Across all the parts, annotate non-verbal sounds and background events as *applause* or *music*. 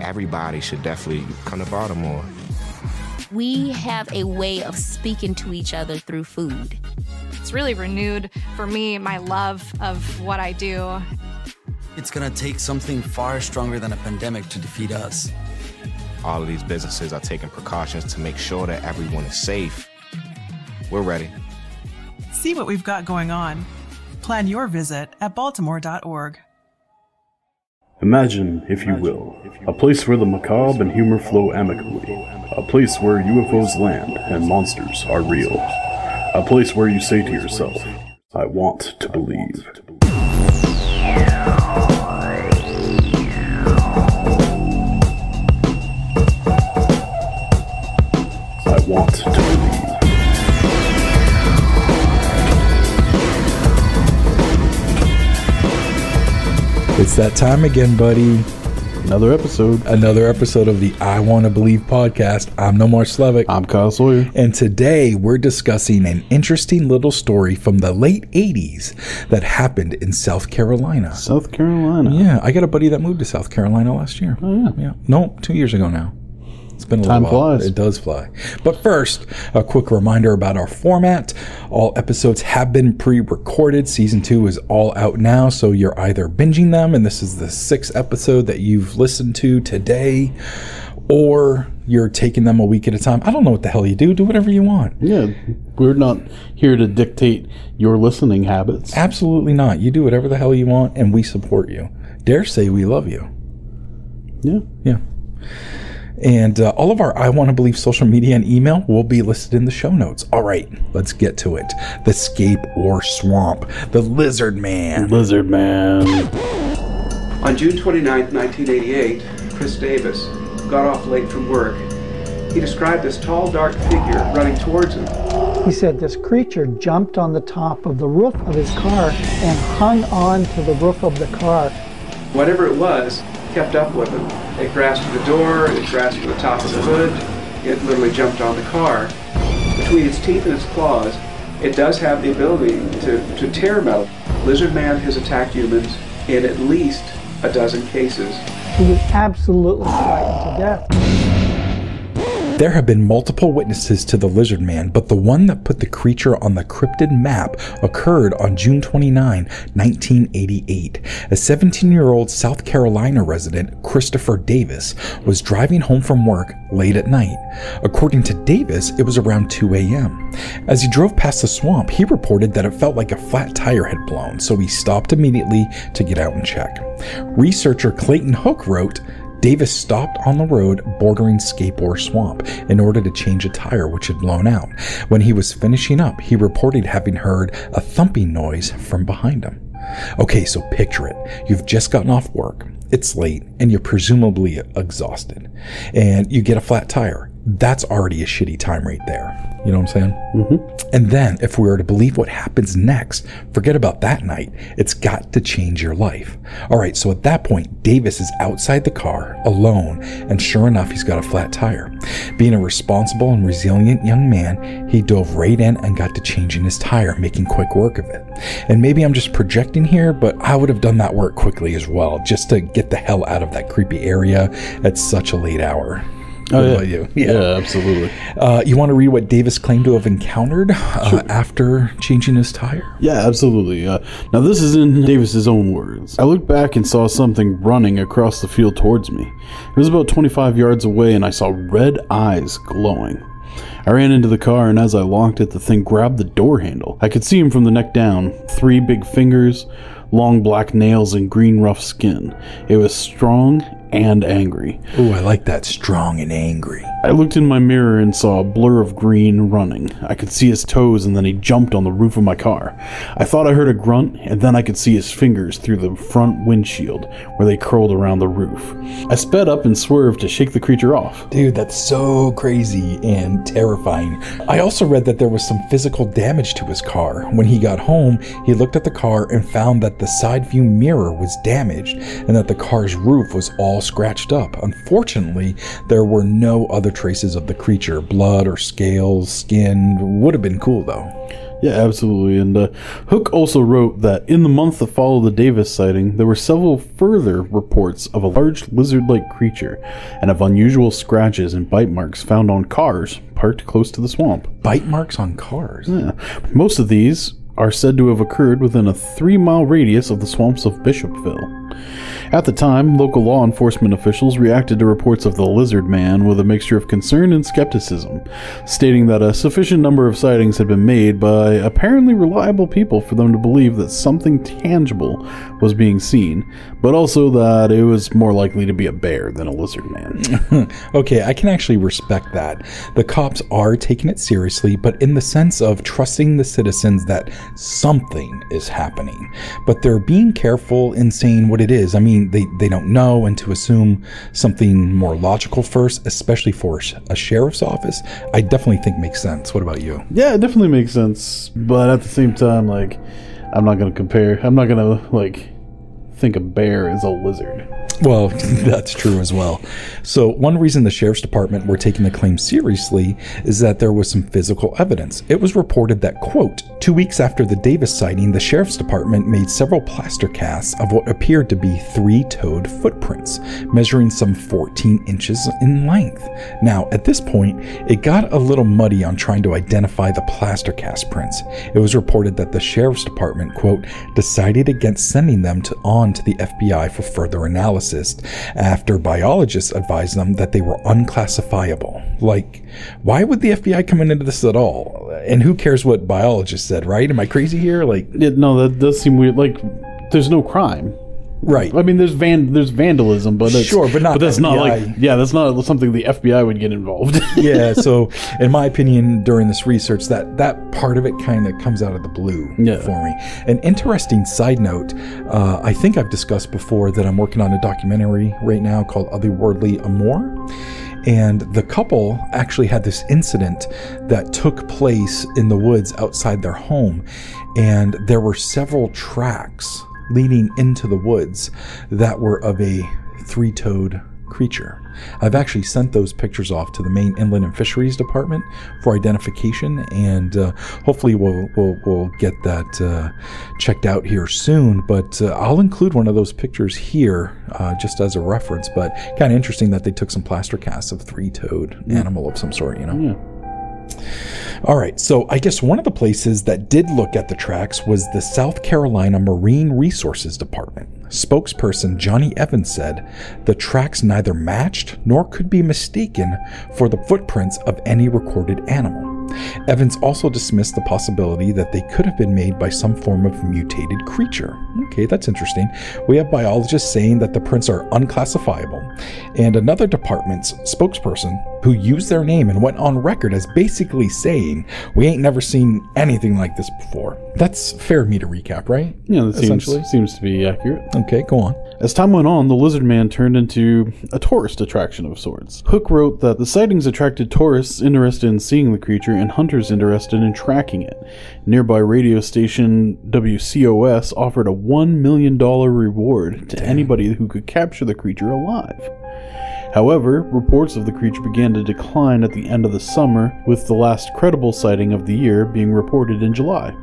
everybody should definitely come to Baltimore. We have a way of speaking to each other through food. It's really renewed for me my love of what I do. It's gonna take something far stronger than a pandemic to defeat us. All of these businesses are taking precautions to make sure that everyone is safe. We're ready. See what we've got going on. Plan your visit at baltimore.org. Imagine, if you will, a place where the macabre and humor flow amicably. A place where UFOs land and monsters are real. A place where you say to yourself, I want to believe. I want to It's that time again, buddy. Another episode. Another episode of the I Want to Believe podcast. I'm Nomar Slevik. I'm Kyle Sawyer. And today we're discussing an interesting little story from the late 80s that happened in South Carolina. South Carolina. Yeah, I got a buddy that moved to South Carolina last year. Oh, yeah. Yeah. No, two years ago now. It's been a Time little while. flies. It does fly. But first, a quick reminder about our format. All episodes have been pre-recorded. Season two is all out now, so you're either binging them, and this is the sixth episode that you've listened to today, or you're taking them a week at a time. I don't know what the hell you do. Do whatever you want. Yeah, we're not here to dictate your listening habits. Absolutely not. You do whatever the hell you want, and we support you. Dare say we love you. Yeah. Yeah. And uh, all of our I Want to Believe social media and email will be listed in the show notes. All right, let's get to it. The Scape Ore Swamp, the Lizard Man. Lizard Man. On June 29, 1988, Chris Davis got off late from work. He described this tall, dark figure running towards him. He said this creature jumped on the top of the roof of his car and hung on to the roof of the car. Whatever it was kept up with him. It grasped the door, it grasped the top of the hood, it literally jumped on the car. Between its teeth and its claws, it does have the ability to, to tear metal. Lizard Man has attacked humans in at least a dozen cases. He was absolutely frightened to death. There have been multiple witnesses to the Lizard Man, but the one that put the creature on the cryptid map occurred on June 29, 1988. A 17 year old South Carolina resident, Christopher Davis, was driving home from work late at night. According to Davis, it was around 2 a.m. As he drove past the swamp, he reported that it felt like a flat tire had blown, so he stopped immediately to get out and check. Researcher Clayton Hook wrote, Davis stopped on the road bordering Scape Ore Swamp in order to change a tire which had blown out. When he was finishing up, he reported having heard a thumping noise from behind him. Okay, so picture it. You've just gotten off work, it's late, and you're presumably exhausted, and you get a flat tire. That's already a shitty time right there. You know what I'm saying? Mm-hmm. And then, if we are to believe what happens next, forget about that night. It's got to change your life. All right, so at that point, Davis is outside the car, alone, and sure enough, he's got a flat tire. Being a responsible and resilient young man, he dove right in and got to changing his tire, making quick work of it. And maybe I'm just projecting here, but I would have done that work quickly as well, just to get the hell out of that creepy area at such a late hour. Oh, yeah. about you? Yeah, absolutely. Uh, you want to read what Davis claimed to have encountered uh, after changing his tire? Yeah, absolutely. Uh, now, this is in Davis's own words. I looked back and saw something running across the field towards me. It was about 25 yards away, and I saw red eyes glowing. I ran into the car, and as I locked it, the thing grabbed the door handle. I could see him from the neck down three big fingers, long black nails, and green rough skin. It was strong and angry. Ooh, I like that. Strong and angry. I looked in my mirror and saw a blur of green running. I could see his toes, and then he jumped on the roof of my car. I thought I heard a grunt, and then I could see his fingers through the front windshield where they curled around the roof. I sped up and swerved to shake the creature off. Dude, that's so crazy and terrifying. I also read that there was some physical damage to his car. When he got home, he looked at the car and found that the side view mirror was damaged and that the car's roof was all scratched up. Unfortunately, there were no other traces of the creature blood or scales, skin. Would have been cool though. Yeah, absolutely. And uh, Hook also wrote that in the month that followed the Davis sighting, there were several further reports of a large lizard like creature and of unusual scratches and bite marks found on cars parked close to the swamp. Bite marks on cars. Yeah. Most of these are said to have occurred within a three mile radius of the swamps of Bishopville. At the time, local law enforcement officials reacted to reports of the lizard man with a mixture of concern and skepticism, stating that a sufficient number of sightings had been made by apparently reliable people for them to believe that something tangible was being seen, but also that it was more likely to be a bear than a lizard man. *laughs* okay, I can actually respect that. The cops are taking it seriously, but in the sense of trusting the citizens that something is happening. But they're being careful in saying what it is. I mean, they, they don't know, and to assume something more logical first, especially for a sheriff's office, I definitely think makes sense. What about you? Yeah, it definitely makes sense, but at the same time, like, I'm not gonna compare. I'm not gonna like think a bear is a lizard. Well, *laughs* that's true as well. So, one reason the sheriff's department were taking the claim seriously is that there was some physical evidence. It was reported that, quote, two weeks after the Davis sighting, the sheriff's department made several plaster casts of what appeared to be three toed footprints, measuring some 14 inches in length. Now, at this point, it got a little muddy on trying to identify the plaster cast prints. It was reported that the sheriff's department, quote, decided against sending them to, on to the FBI for further analysis after biologists advised them that they were unclassifiable. Like, why would the FBI come into this at all? And who cares what biologists said, right? Am I crazy here? Like, Yeah, no, that does seem weird. Like, there's no crime. Right. I mean, there's van, there's vandalism, but that's, Sure, but not But that's not like, yeah, that's not something the FBI would get involved. yeah, *laughs* so in my opinion, during this research, that that part of it kind of comes out of the blue Yeah. for me. An interesting side note: uh, I think I've discussed before that I'm working on a documentary right now called "Otherworldly Amour." And the couple actually had this incident that took place in the woods outside their home. And there were several tracks leading into the woods that were of a three toed creature. I've actually sent those pictures off to the Maine Inland and Fisheries Department for identification, and uh, hopefully we'll, we'll we'll get that uh, checked out here soon. But uh, I'll include one of those pictures here uh, just as a reference. But kind of interesting that they took some plaster casts of three-toed animal of some sort, you know. All right, so I guess one of the places that did look at the tracks was the South Carolina Marine Resources Department. Spokesperson Johnny Evans said the tracks neither matched nor could be mistaken for the footprints of any recorded animal. Evans also dismissed the possibility that they could have been made by some form of mutated creature. Okay, that's interesting. We have biologists saying that the prints are unclassifiable, and another department's spokesperson who used their name and went on record as basically saying, We ain't never seen anything like this before. That's fair of me to recap, right? yeah, that seems, Essentially. seems to be accurate. Okay, go on. As time went on, the lizard man turned into a tourist attraction of sorts. Hook wrote that the sightings attracted tourists interested in seeing the creature and hunters interested in tracking it. Nearby radio station WCOS offered a $1 million reward to anybody who could capture the creature alive. However, reports of the creature began to decline at the end of the summer, with the last credible sighting of the year being reported in July.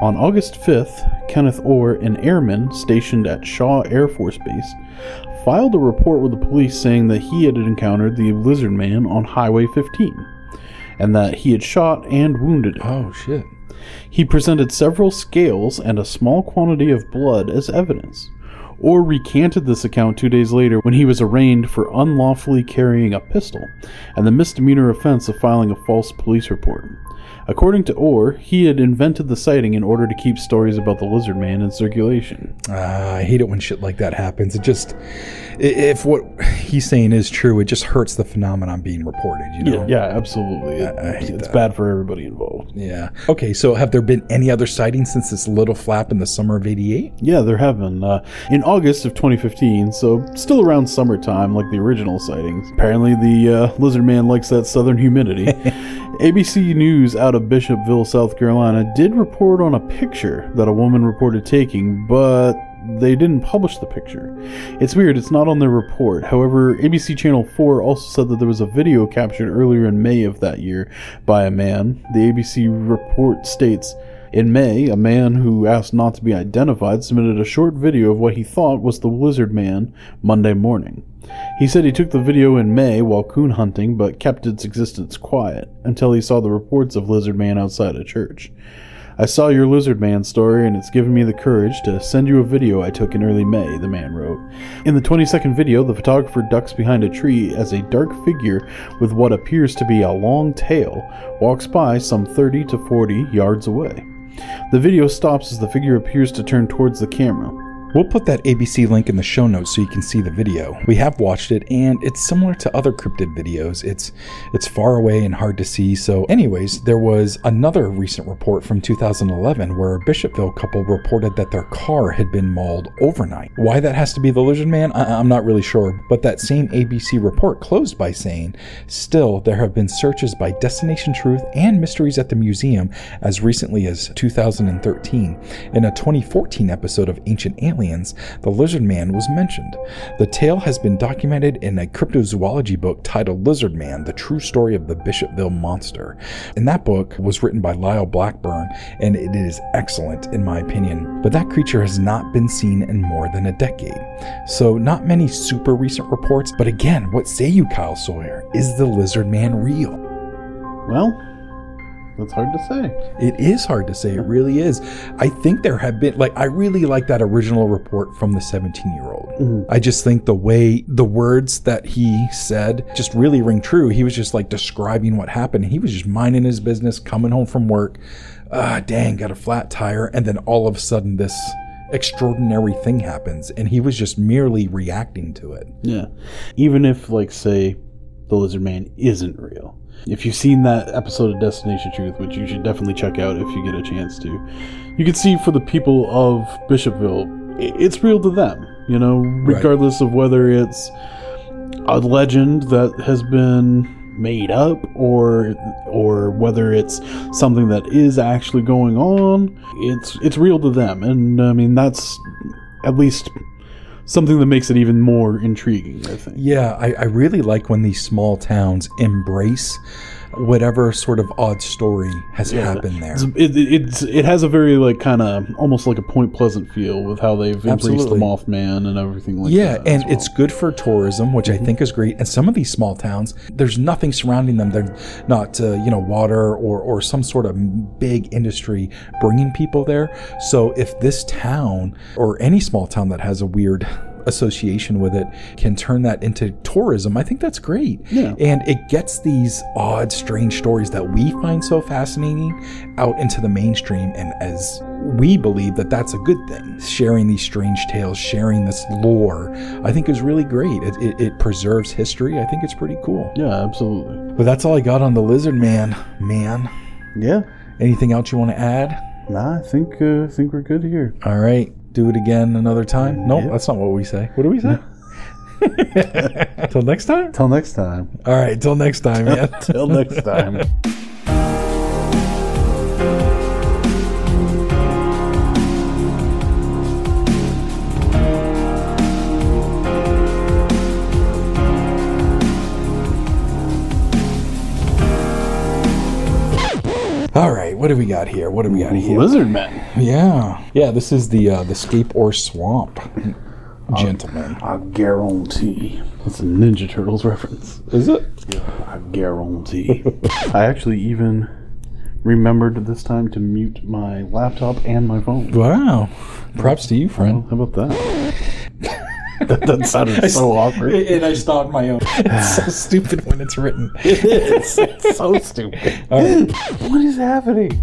On August 5th, Kenneth Orr, an airman stationed at Shaw Air Force Base, filed a report with the police saying that he had encountered the lizard man on Highway 15 and that he had shot and wounded him. Oh, shit. He presented several scales and a small quantity of blood as evidence. Orr recanted this account two days later when he was arraigned for unlawfully carrying a pistol and the misdemeanor offense of filing a false police report. According to Orr, he had invented the sighting in order to keep stories about the lizard man in circulation. Ah, I hate it when shit like that happens. It just, if what he's saying is true, it just hurts the phenomenon being reported, you know? Yeah, absolutely. I- I it's that. bad for everybody involved. Yeah. Okay, so have there been any other sightings since this little flap in the summer of 88? Yeah, there have been. Uh, in August of 2015, so still around summertime, like the original sightings. Apparently, the uh, lizard man likes that southern humidity. *laughs* ABC News out of Bishopville, South Carolina, did report on a picture that a woman reported taking, but they didn't publish the picture. It's weird, it's not on their report. However, ABC Channel 4 also said that there was a video captured earlier in May of that year by a man. The ABC report states in May, a man who asked not to be identified submitted a short video of what he thought was the lizard man Monday morning. He said he took the video in May while coon hunting, but kept its existence quiet until he saw the reports of Lizard Man outside a church. I saw your Lizard Man story, and it's given me the courage to send you a video I took in early May, the man wrote. In the 20 second video, the photographer ducks behind a tree as a dark figure with what appears to be a long tail walks by some 30 to 40 yards away. The video stops as the figure appears to turn towards the camera. We'll put that ABC link in the show notes so you can see the video. We have watched it and it's similar to other cryptid videos. It's it's far away and hard to see. So anyways, there was another recent report from 2011 where a Bishopville couple reported that their car had been mauled overnight. Why that has to be the lizard man, I- I'm not really sure, but that same ABC report closed by saying, "Still, there have been searches by Destination Truth and Mysteries at the Museum as recently as 2013. In a 2014 episode of Ancient Aliens, the lizard man was mentioned. The tale has been documented in a cryptozoology book titled Lizard Man: The True Story of the Bishopville Monster. And that book was written by Lyle Blackburn, and it is excellent in my opinion. But that creature has not been seen in more than a decade. So, not many super recent reports, but again, what say you, Kyle Sawyer? Is the lizard man real? Well, that's hard to say. It is hard to say. It really is. I think there have been, like, I really like that original report from the 17 year old. I just think the way the words that he said just really ring true. He was just like describing what happened. He was just minding his business, coming home from work. Ah, dang, got a flat tire. And then all of a sudden, this extraordinary thing happens. And he was just merely reacting to it. Yeah. Even if, like, say, the lizard man isn't real. If you've seen that episode of Destination Truth, which you should definitely check out if you get a chance to, you can see for the people of Bishopville, it's real to them, you know, regardless of whether it's a legend that has been made up or or whether it's something that is actually going on it's it's real to them. And i mean that's at least something that makes it even more intriguing i think. Yeah, I, I really like when these small towns embrace whatever sort of odd story has happened there. It, it's it has a very like kind of almost like a Point Pleasant feel with how they've embraced the Mothman and everything like yeah, that. Yeah, and well. it's good for tourism, which I think is great. And some of these small towns, there's nothing surrounding them. They're not, uh, you know, water or, or some sort of big industry bringing people there. So if this town or any small town that has a weird association with it can turn that into tourism, I think that's great. Yeah. And it gets these odd, strange stories that we find so fascinating out into the mainstream. And as we believe that that's a good thing, sharing these strange tales, sharing this lore, I think is really great. It, it, it preserves history. I think it's pretty cool. yeah, absolutely. But that's all I got on the lizard man. Man, Yeah, anything else you want to add? nah, I think uh, I think we're good here. All right, do it again another time. Nope, Yeah. that's not what we say. What do we say? *laughs* Till next time. Till next time. All right, till next time, man. *laughs* Till next time. *laughs* do we got here? What do we got here? Lizard men. Yeah, yeah. This is the uh, the Scape Ore Swamp, gentlemen. I guarantee. That's a Ninja Turtles reference. Is it? I guarantee. *laughs* I actually even remembered this time to mute my laptop and my phone. Wow. Props to you, friend. How about that? That, that sounded *laughs* so awkward. And I stopped my own. *laughs* It's so stupid when it's written. It is. It's so stupid. Right. What is happening?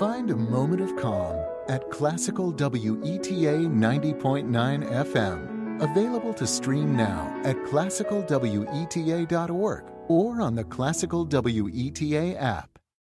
Find a moment of calm at Classical WETA 90.9 FM. Available to stream now at classicalweta.org or on the Classical WETA app.